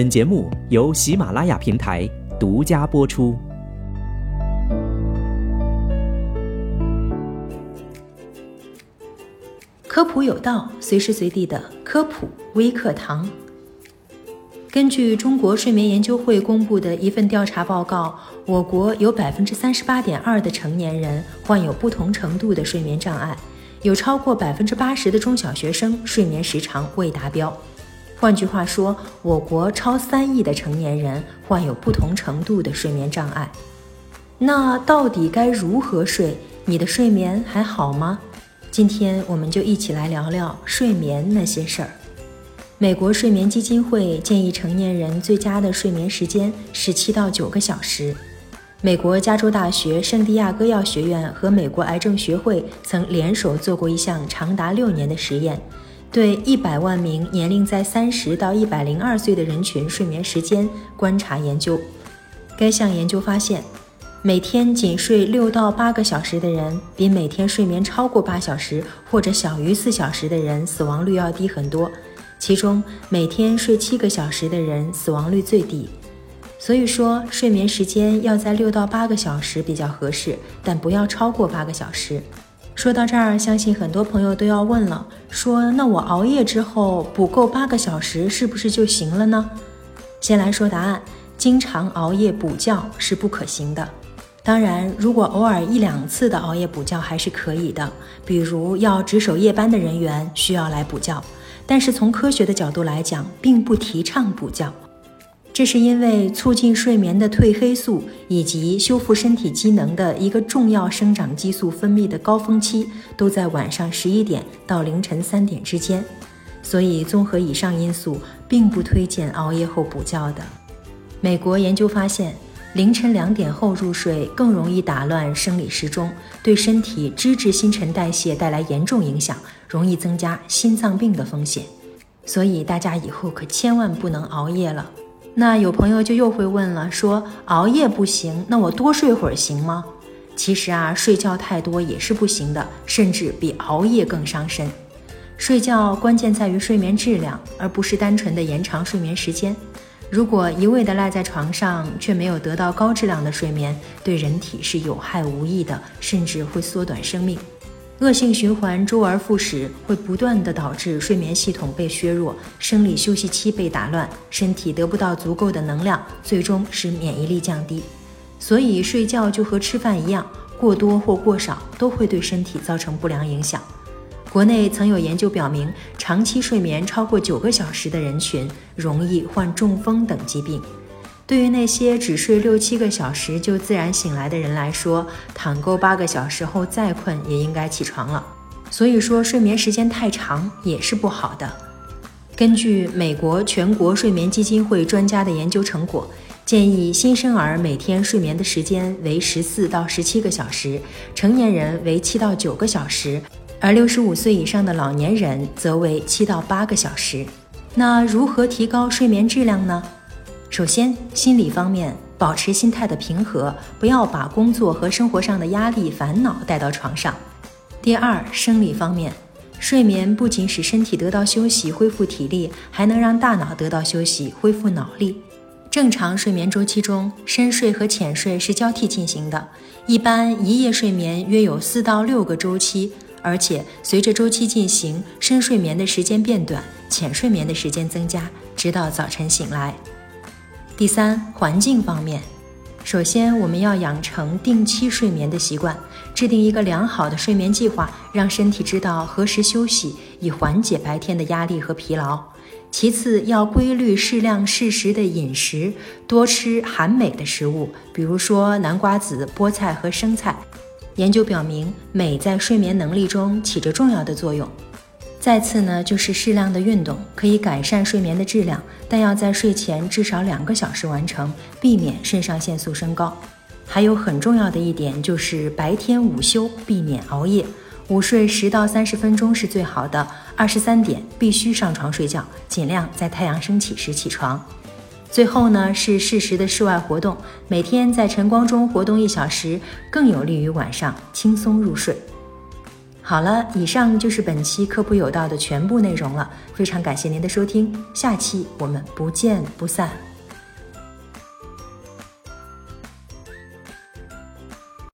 本节目由喜马拉雅平台独家播出。科普有道，随时随地的科普微课堂。根据中国睡眠研究会公布的一份调查报告，我国有百分之三十八点二的成年人患有不同程度的睡眠障碍，有超过百分之八十的中小学生睡眠时长未达标。换句话说，我国超三亿的成年人患有不同程度的睡眠障碍。那到底该如何睡？你的睡眠还好吗？今天我们就一起来聊聊睡眠那些事儿。美国睡眠基金会建议成年人最佳的睡眠时间是七到九个小时。美国加州大学圣地亚哥药学院和美国癌症学会曾联手做过一项长达六年的实验，对一百万名年龄在三十到一百零二岁的人群睡眠时间观察研究。该项研究发现，每天仅睡六到八个小时的人，比每天睡眠超过八小时或者小于四小时的人死亡率要低很多。其中每天睡七个小时的人死亡率最低，所以说睡眠时间要在六到八个小时比较合适，但不要超过八个小时。说到这儿，相信很多朋友都要问了，说那我熬夜之后补够八个小时是不是就行了呢？先来说答案，经常熬夜补觉是不可行的。当然，如果偶尔一两次的熬夜补觉还是可以的，比如要值守夜班的人员需要来补觉。但是从科学的角度来讲，并不提倡补觉，这是因为促进睡眠的褪黑素以及修复身体机能的一个重要生长激素分泌的高峰期都在晚上十一点到凌晨三点之间，所以综合以上因素，并不推荐熬夜后补觉的。美国研究发现，凌晨两点后入睡更容易打乱生理时钟，对身体脂质新陈代谢带来严重影响。容易增加心脏病的风险，所以大家以后可千万不能熬夜了。那有朋友就又会问了，说熬夜不行，那我多睡会儿行吗？其实啊，睡觉太多也是不行的，甚至比熬夜更伤身。睡觉关键在于睡眠质量，而不是单纯的延长睡眠时间。如果一味的赖在床上，却没有得到高质量的睡眠，对人体是有害无益的，甚至会缩短生命。恶性循环周而复始，会不断的导致睡眠系统被削弱，生理休息期被打乱，身体得不到足够的能量，最终使免疫力降低。所以睡觉就和吃饭一样，过多或过少都会对身体造成不良影响。国内曾有研究表明，长期睡眠超过九个小时的人群，容易患中风等疾病。对于那些只睡六七个小时就自然醒来的人来说，躺够八个小时后再困也应该起床了。所以说，睡眠时间太长也是不好的。根据美国全国睡眠基金会专家的研究成果，建议新生儿每天睡眠的时间为十四到十七个小时，成年人为七到九个小时，而六十五岁以上的老年人则为七到八个小时。那如何提高睡眠质量呢？首先，心理方面，保持心态的平和，不要把工作和生活上的压力、烦恼带到床上。第二，生理方面，睡眠不仅使身体得到休息、恢复体力，还能让大脑得到休息、恢复脑力。正常睡眠周期中，深睡和浅睡是交替进行的，一般一夜睡眠约有四到六个周期，而且随着周期进行，深睡眠的时间变短，浅睡眠的时间增加，直到早晨醒来。第三，环境方面，首先我们要养成定期睡眠的习惯，制定一个良好的睡眠计划，让身体知道何时休息，以缓解白天的压力和疲劳。其次，要规律、适量、适时的饮食，多吃含镁的食物，比如说南瓜子、菠菜和生菜。研究表明，镁在睡眠能力中起着重要的作用。再次呢，就是适量的运动可以改善睡眠的质量，但要在睡前至少两个小时完成，避免肾上腺素升高。还有很重要的一点就是白天午休，避免熬夜，午睡十到三十分钟是最好的。二十三点必须上床睡觉，尽量在太阳升起时起床。最后呢，是适时的室外活动，每天在晨光中活动一小时，更有利于晚上轻松入睡。好了，以上就是本期科普有道的全部内容了，非常感谢您的收听，下期我们不见不散。